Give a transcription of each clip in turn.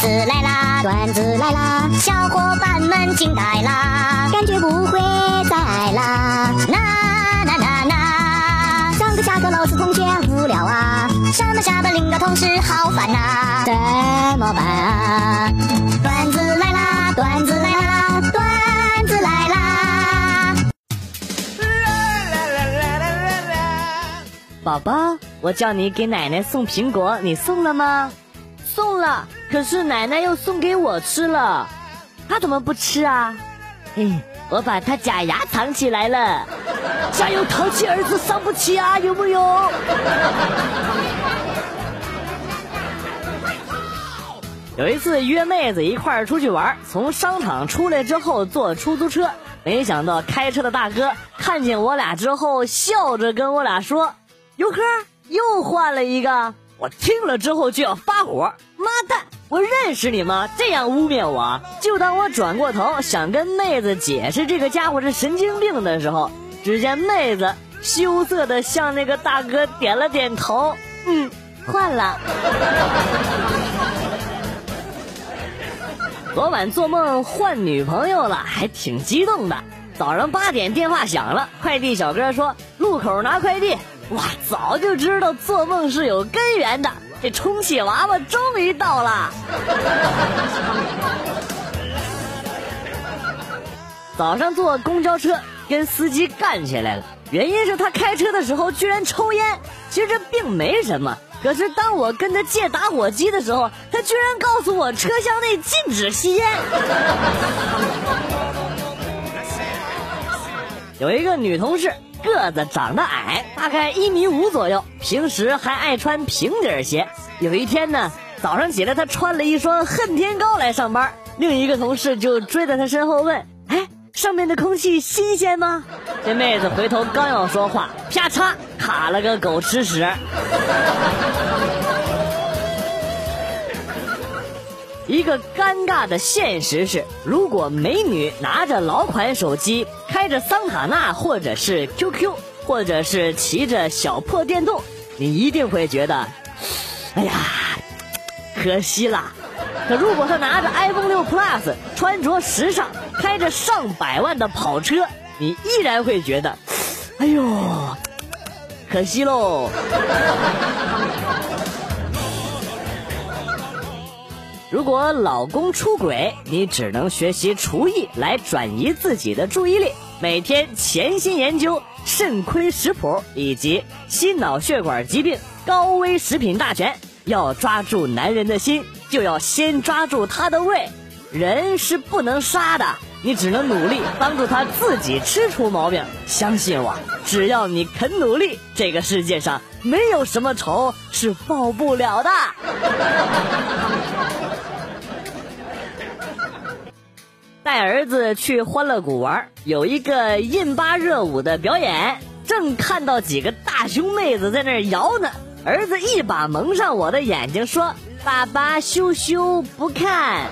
子来啦，段子来啦，小伙伴们惊呆啦，感觉不会再爱啦。那那那那，上课下课老师同学无聊啊，上班下班领导同事好烦呐，怎么办啊？段子来啦，段子来啦，段子来啦。宝宝，我叫你给奶奶送苹果，你送了吗？送了，可是奶奶又送给我吃了，她怎么不吃啊？嘿，我把她假牙藏起来了。加油淘气儿子伤不起啊，有木有？有一次约妹子一块儿出去玩，从商场出来之后坐出租车，没想到开车的大哥看见我俩之后，笑着跟我俩说：“游客又换了一个。”我听了之后就要发火，妈蛋！我认识你吗？这样污蔑我！就当我转过头想跟妹子解释这个家伙是神经病的时候，只见妹子羞涩的向那个大哥点了点头，嗯，换了。昨晚做梦换女朋友了，还挺激动的。早上八点电话响了，快递小哥说路口拿快递。哇，早就知道做梦是有根源的。这充气娃娃终于到了。早上坐公交车跟司机干起来了，原因是他开车的时候居然抽烟。其实这并没什么，可是当我跟他借打火机的时候，他居然告诉我车厢内禁止吸烟。有一个女同事。个子长得矮，大概一米五左右，平时还爱穿平底鞋。有一天呢，早上起来他穿了一双恨天高来上班，另一个同事就追在他身后问：“哎，上面的空气新鲜吗？”这妹子回头刚要说话，啪嚓卡了个狗吃屎。一个尴尬的现实是，如果美女拿着老款手机，开着桑塔纳，或者是 QQ，或者是骑着小破电动，你一定会觉得，哎呀，可惜啦。可如果她拿着 iPhone 六 Plus，穿着时尚，开着上百万的跑车，你依然会觉得，哎呦，可惜喽。如果老公出轨，你只能学习厨艺来转移自己的注意力，每天潜心研究肾亏食谱以及心脑血管疾病高危食品大全。要抓住男人的心，就要先抓住他的胃。人是不能杀的，你只能努力帮助他自己吃出毛病。相信我，只要你肯努力，这个世界上没有什么仇是报不了的。带儿子去欢乐谷玩，有一个印巴热舞的表演，正看到几个大胸妹子在那儿摇呢。儿子一把蒙上我的眼睛，说：“爸爸羞羞不看。”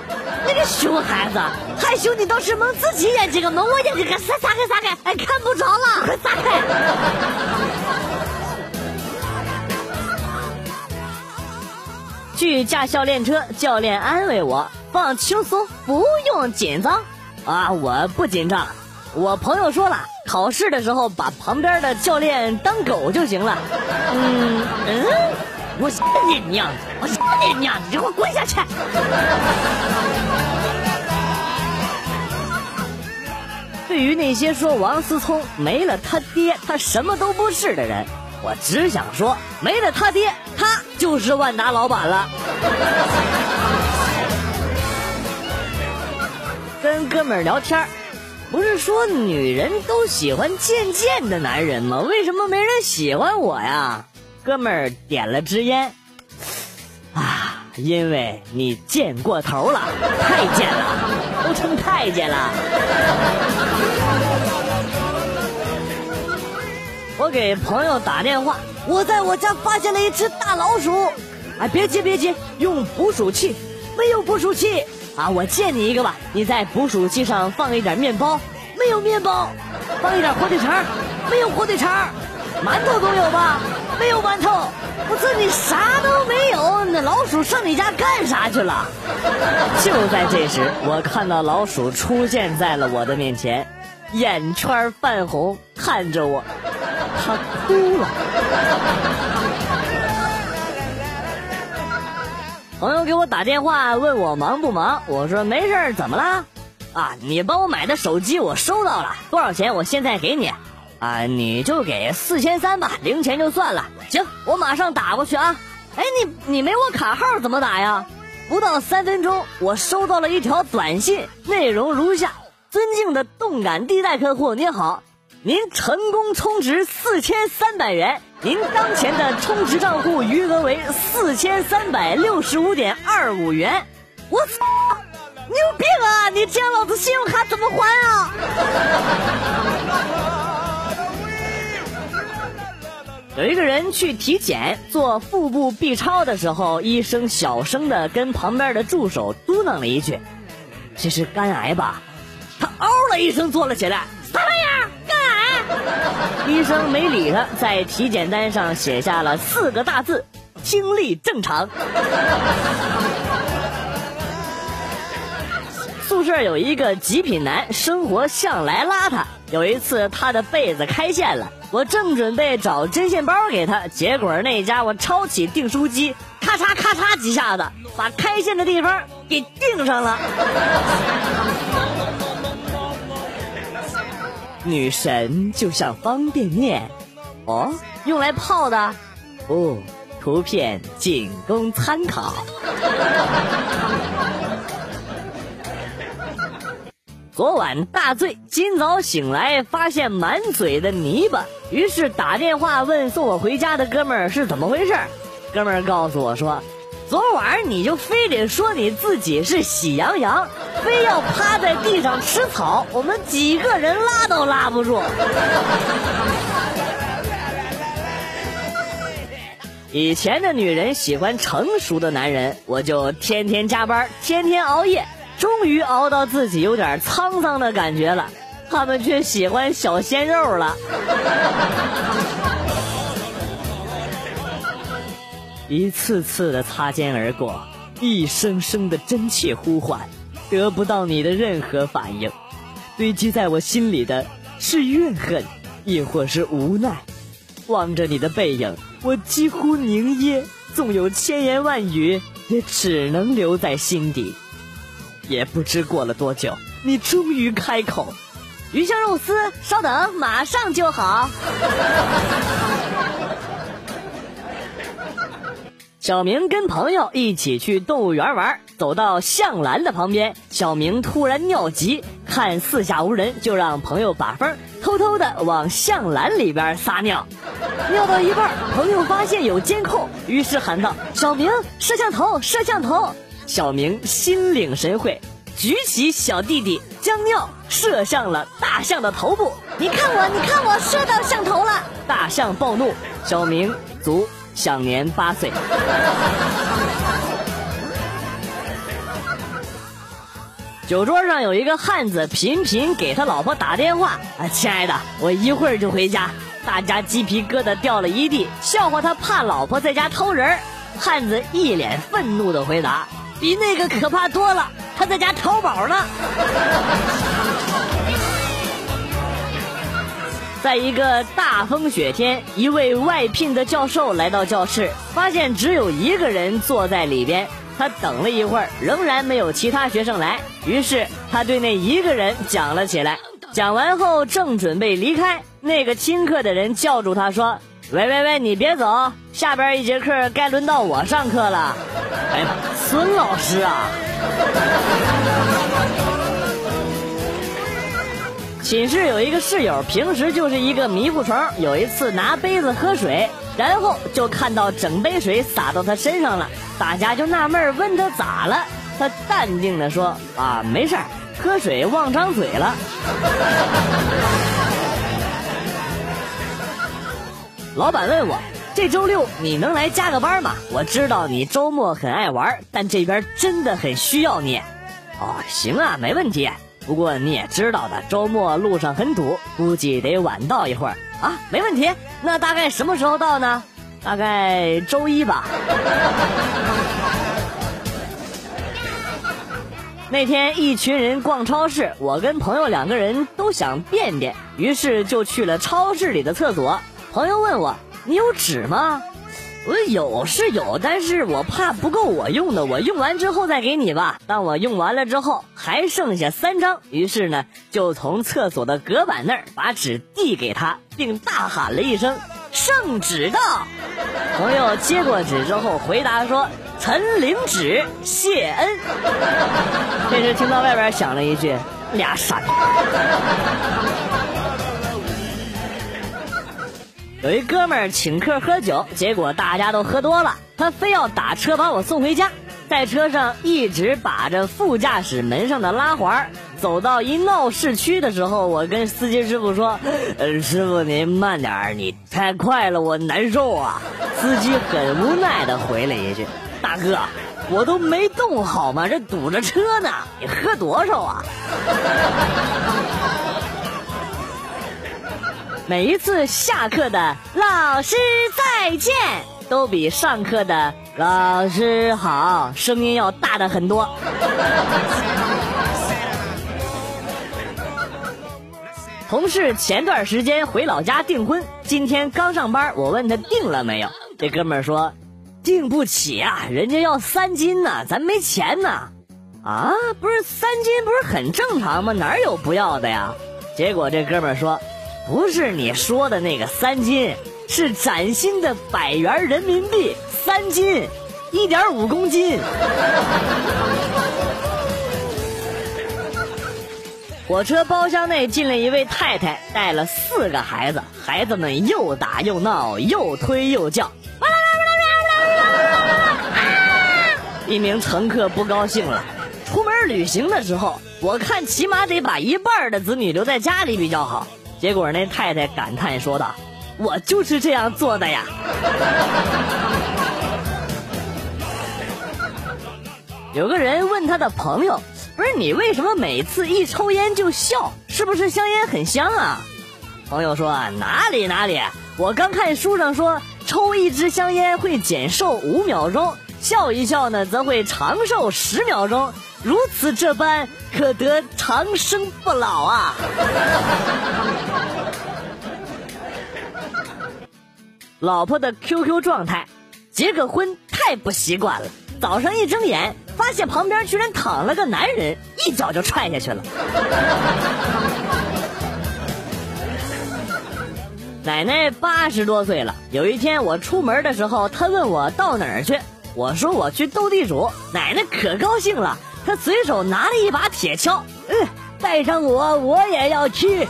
那个熊孩子，害羞你倒是蒙自己眼睛啊，蒙我眼睛干啥？撒开撒开，哎，看不着了，快撒开！去驾校练车，教练安慰我。放轻松，不用紧张啊！我不紧张。我朋友说了，考试的时候把旁边的教练当狗就行了。嗯嗯，我你娘！我你娘！你给我滚下去！对于那些说王思聪没了他爹他什么都不是的人，我只想说，没了他爹，他就是万达老板了。跟哥们儿聊天不是说女人都喜欢贱贱的男人吗？为什么没人喜欢我呀？哥们儿点了支烟，啊，因为你贱过头了，太贱了，都成太监了。我给朋友打电话，我在我家发现了一只大老鼠，哎，别急别急，用捕鼠器，没有捕鼠器。啊，我借你一个吧，你在捕鼠器上放一点面包，没有面包，放一点火腿肠，没有火腿肠，馒头总有吧？没有馒头。我说你啥都没有，那老鼠上你家干啥去了？就在这时，我看到老鼠出现在了我的面前，眼圈泛红，看着我，它哭了。朋友给我打电话问我忙不忙，我说没事儿，怎么啦？啊，你帮我买的手机我收到了，多少钱？我现在给你。啊，你就给四千三吧，零钱就算了。行，我马上打过去啊。哎，你你没我卡号怎么打呀？不到三分钟，我收到了一条短信，内容如下：尊敬的动感地带客户，您好，您成功充值四千三百元，您当前的充值账户余额为四千三百六十五点二五元。我操，你有病啊！你这样老子信用卡怎么还啊？有一个人去体检做腹部 B 超的时候，医生小声的跟旁边的助手嘟囔了一句：“这是肝癌吧？”他嗷了一声坐了起来：“啥玩意儿？？” 医生没理他，在体检单上写下了四个大字：“听力正常。” 宿舍有一个极品男，生活向来邋遢。有一次，他的被子开线了。我正准备找针线包给他，结果那家伙抄起订书机，咔嚓咔嚓几下子，把开线的地方给钉上了。女神就像方便面，哦，用来泡的，哦，图片仅供参考。昨晚大醉，今早醒来发现满嘴的泥巴，于是打电话问送我回家的哥们儿是怎么回事。哥们儿告诉我说，昨晚你就非得说你自己是喜羊羊，非要趴在地上吃草，我们几个人拉都拉不住。以前的女人喜欢成熟的男人，我就天天加班，天天熬夜。终于熬到自己有点沧桑的感觉了，他们却喜欢小鲜肉了。一次次的擦肩而过，一声声的真切呼唤，得不到你的任何反应，堆积在我心里的是怨恨，亦或是无奈。望着你的背影，我几乎凝噎，纵有千言万语，也只能留在心底。也不知过了多久，你终于开口：“鱼香肉丝，稍等，马上就好。”小明跟朋友一起去动物园玩，走到象栏的旁边，小明突然尿急，看四下无人，就让朋友把风，偷偷的往象栏里边撒尿。尿到一半，朋友发现有监控，于是喊道：“小明，摄像头，摄像头！”小明心领神会，举起小弟弟，将尿射向了大象的头部。你看我，你看我，射到象头了！大象暴怒，小明卒，享年八岁。酒桌上有一个汉子频频给他老婆打电话：“啊，亲爱的，我一会儿就回家。”大家鸡皮疙瘩掉了一地，笑话他怕老婆在家偷人。汉子一脸愤怒的回答。比那个可怕多了，他在家淘宝呢。在一个大风雪天，一位外聘的教授来到教室，发现只有一个人坐在里边。他等了一会儿，仍然没有其他学生来，于是他对那一个人讲了起来。讲完后，正准备离开，那个听课的人叫住他说。喂喂喂，你别走，下边一节课该轮到我上课了。哎呀，孙老师啊！寝室有一个室友，平时就是一个迷糊虫。有一次拿杯子喝水，然后就看到整杯水洒到他身上了，大家就纳闷问他咋了。他淡定的说：“啊，没事儿，喝水忘张嘴了。”老板问我：“这周六你能来加个班吗？我知道你周末很爱玩，但这边真的很需要你。”哦，行啊，没问题。不过你也知道的，周末路上很堵，估计得晚到一会儿啊。没问题，那大概什么时候到呢？大概周一吧。那天一群人逛超市，我跟朋友两个人都想便便，于是就去了超市里的厕所。朋友问我：“你有纸吗？”我有是有，但是我怕不够我用的，我用完之后再给你吧。当我用完了之后，还剩下三张，于是呢，就从厕所的隔板那儿把纸递给他，并大喊了一声：“圣旨到！”朋友接过纸之后回答说：“臣领旨，谢恩。”这时听到外边响了一句：“俩傻逼。”有一哥们儿请客喝酒，结果大家都喝多了，他非要打车把我送回家。在车上一直把着副驾驶门上的拉环，走到一闹市区的时候，我跟司机师傅说：“呃，师傅您慢点儿，你太快了，我难受啊。”司机很无奈的回了一句：“大哥，我都没动好吗？这堵着车呢，你喝多少啊？”每一次下课的老师再见，都比上课的老师好声音要大的很多。同事前段时间回老家订婚，今天刚上班，我问他订了没有，这哥们儿说订不起啊，人家要三金呢，咱没钱呢。啊，不是三金不是很正常吗？哪有不要的呀？结果这哥们儿说。不是你说的那个三金，是崭新的百元人民币三金，一点五公斤。火车包厢内进了一位太太，带了四个孩子，孩子们又打又闹，又推又叫。一名乘客不高兴了，出门旅行的时候，我看起码得把一半的子女留在家里比较好。结果那太太感叹说道：“我就是这样做的呀。”有个人问他的朋友：“不是你为什么每次一抽烟就笑？是不是香烟很香啊？”朋友说：“哪里哪里，我刚看书上说，抽一支香烟会减寿五秒钟，笑一笑呢则会长寿十秒钟。”如此这般，可得长生不老啊！老婆的 QQ 状态：结个婚太不习惯了。早上一睁眼，发现旁边居然躺了个男人，一脚就踹下去了。奶奶八十多岁了，有一天我出门的时候，她问我到哪儿去，我说我去斗地主，奶奶可高兴了。她随手拿了一把铁锹，嗯，带上我，我也要去。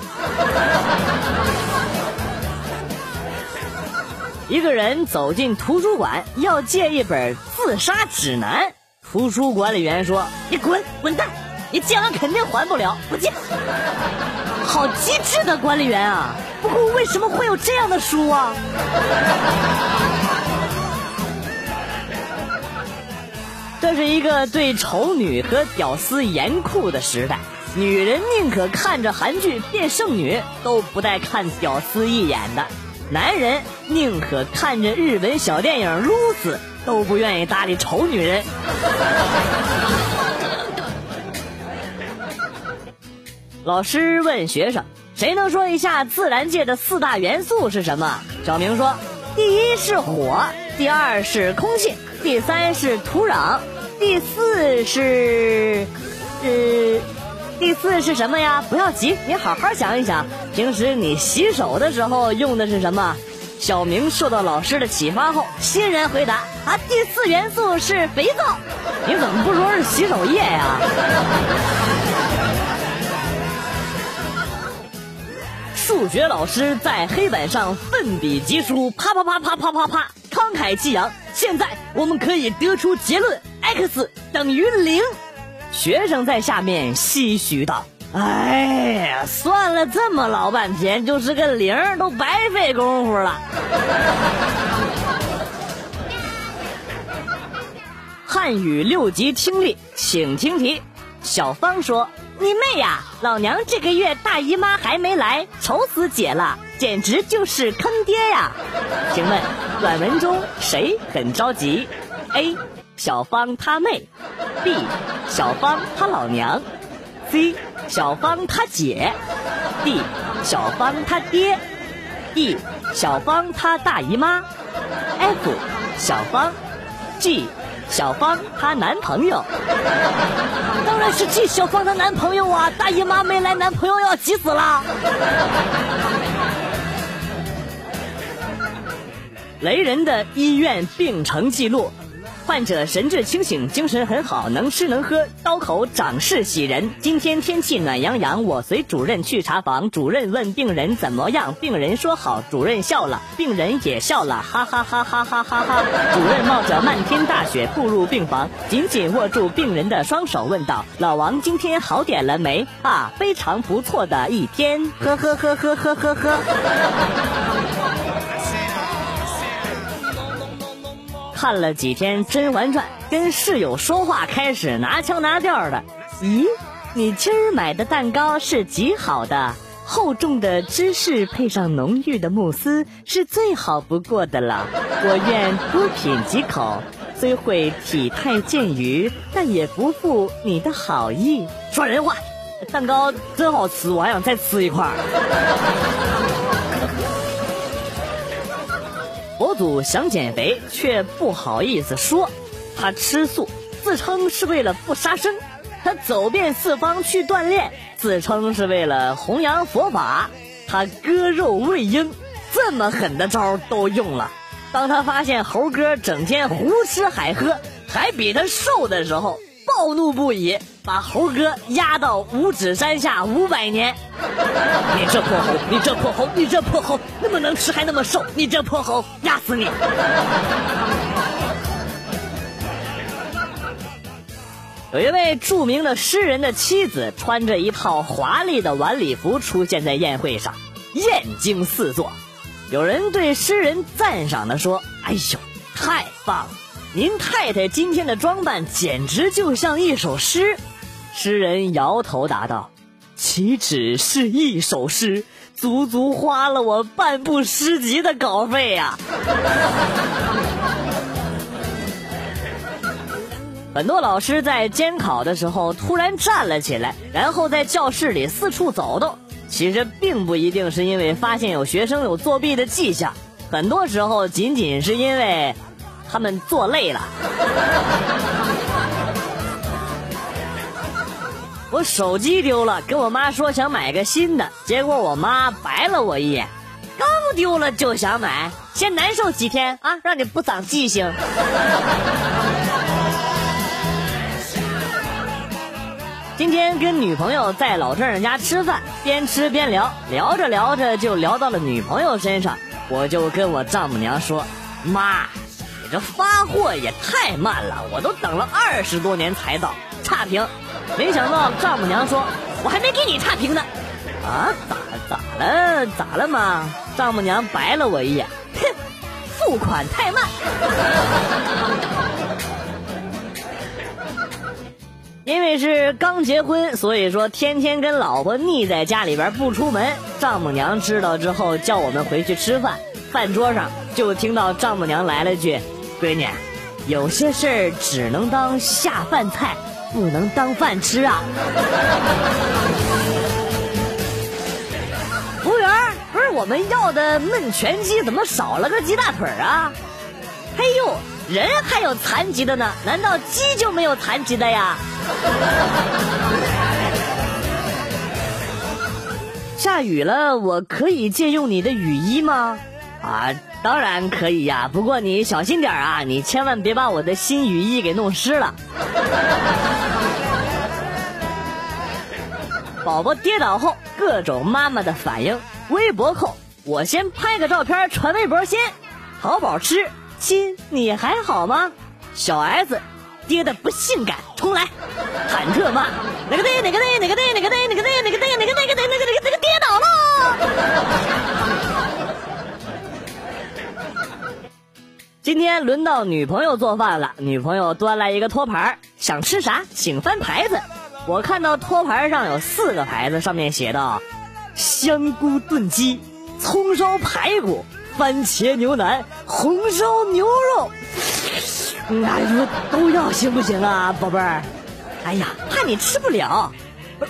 一个人走进图书馆，要借一本自杀指南。图书管理员说：“你滚，滚蛋！你借完肯定还不了，不借。”好机智的管理员啊！不过为什么会有这样的书啊？这是一个对丑女和屌丝严酷的时代，女人宁可看着韩剧变剩女，都不带看屌丝一眼的；男人宁可看着日本小电影撸死，都不愿意搭理丑女人。老师问学生：“谁能说一下自然界的四大元素是什么？”小明说：“第一是火，第二是空气。”第三是土壤，第四是，呃，第四是什么呀？不要急，你好好想一想。平时你洗手的时候用的是什么？小明受到老师的启发后，欣然回答：啊，第四元素是肥皂。你怎么不说是洗手液呀？数学老师在黑板上奋笔疾书，啪啪啪啪啪啪啪，慷慨激昂。现在我们可以得出结论：x 等于零。学生在下面唏嘘道：“哎呀，算了这么老半天，就是个零，都白费功夫了。”汉语六级听力，请听题。小芳说：“你妹呀，老娘这个月大姨妈还没来，愁死姐了。简直就是坑爹呀！请问短文中谁很着急？A. 小芳她妹，B. 小芳她老娘，C. 小芳她姐，D. 小芳她爹，E. 小芳她大姨妈，F. 小芳，G. 小芳她男朋友。当然是 G 小芳她男朋友啊！大姨妈没来，男朋友要急死了。雷人的医院病程记录。患者神志清醒，精神很好，能吃能喝，刀口长势喜人。今天天气暖洋洋，我随主任去查房。主任问病人怎么样，病人说好。主任笑了，病人也笑了，哈哈哈哈哈哈哈。主任冒着漫天大雪步入病房，紧紧握住病人的双手，问道：“老王，今天好点了没？”啊，非常不错的一天，呵呵呵呵呵呵呵。看了几天《甄嬛传》，跟室友说话开始拿腔拿调的。咦，你今儿买的蛋糕是极好的，厚重的芝士配上浓郁的慕斯是最好不过的了。我愿多品几口，虽会体态健愚，但也不负你的好意。说人话，蛋糕真好吃，我还想再吃一块。佛祖想减肥，却不好意思说，他吃素，自称是为了不杀生；他走遍四方去锻炼，自称是为了弘扬佛法；他割肉喂鹰，这么狠的招都用了。当他发现猴哥整天胡吃海喝，还比他瘦的时候，暴怒不已。把猴哥压到五指山下五百年，你这破猴，你这破猴，你这破猴，那么能吃还那么瘦，你这破猴，压死你！有一位著名的诗人的妻子穿着一套华丽的晚礼服出现在宴会上，艳惊四座。有人对诗人赞赏的说：“哎呦，太棒了！您太太今天的装扮简直就像一首诗。”诗人摇头答道：“岂止是一首诗，足足花了我半部诗集的稿费呀！”很多老师在监考的时候突然站了起来，然后在教室里四处走动。其实并不一定是因为发现有学生有作弊的迹象，很多时候仅仅是因为他们坐累了。我手机丢了，跟我妈说想买个新的，结果我妈白了我一眼。刚丢了就想买，先难受几天啊，让你不长记性。今天跟女朋友在老丈人家吃饭，边吃边聊，聊着聊着就聊到了女朋友身上，我就跟我丈母娘说：“妈，你这发货也太慢了，我都等了二十多年才到，差评。”没想到丈母娘说：“我还没给你差评呢。”啊，咋咋了？咋了嘛？丈母娘白了我一眼，哼，付款太慢。因为是刚结婚，所以说天天跟老婆腻在家里边不出门。丈母娘知道之后叫我们回去吃饭，饭桌上就听到丈母娘来了句：“闺女，有些事儿只能当下饭菜。”不能当饭吃啊！服务员，不是我们要的焖全鸡，怎么少了个鸡大腿啊？嘿呦，人还有残疾的呢，难道鸡就没有残疾的呀？下雨了，我可以借用你的雨衣吗？啊，当然可以呀、不过你小心点啊，你千万别把我的新雨衣给弄湿了。宝宝跌倒后，各种妈妈的反应。微博控，我先拍个照片传微博先。淘宝吃，亲，你还好吗？小 S，跌的不性感，重来。忐忑妈，哪个队？哪个队？哪个队？哪个队？哪个队？哪个队？哪个队？哪个哪个哪个哪个跌倒了？今天轮到女朋友做饭了，女朋友端来一个托盘，想吃啥请翻牌子。我看到托盘上有四个牌子，上面写道：香菇炖鸡、葱烧排骨、番茄牛腩、红烧牛肉，哎，说都要行不行啊，宝贝儿？哎呀，怕你吃不了。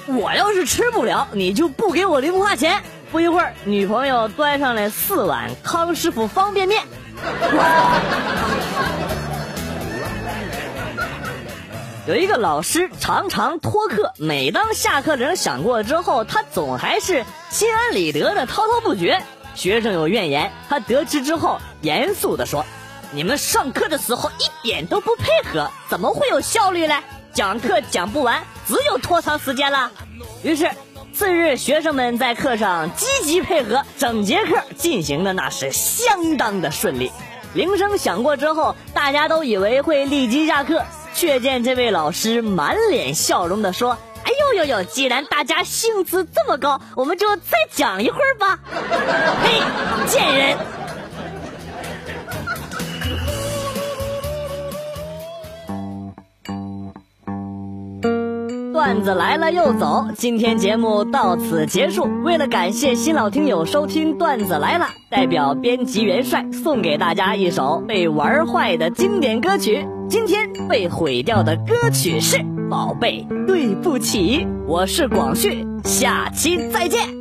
我要是吃不了，你就不给我零花钱。不一会儿，女朋友端上来四碗康师傅方便面。有一个老师常常拖课，每当下课铃响过之后，他总还是心安理得的滔滔不绝。学生有怨言，他得知之后严肃地说：“你们上课的时候一点都不配合，怎么会有效率嘞？讲课讲不完，只有拖长时间了。”于是。次日，学生们在课上积极配合，整节课进行的那是相当的顺利。铃声响过之后，大家都以为会立即下课，却见这位老师满脸笑容的说：“哎呦呦呦，既然大家兴致这么高，我们就再讲一会儿吧。”嘿，贱人！段子来了又走，今天节目到此结束。为了感谢新老听友收听段子来了，代表编辑元帅送给大家一首被玩坏的经典歌曲。今天被毁掉的歌曲是《宝贝对不起》。我是广旭，下期再见。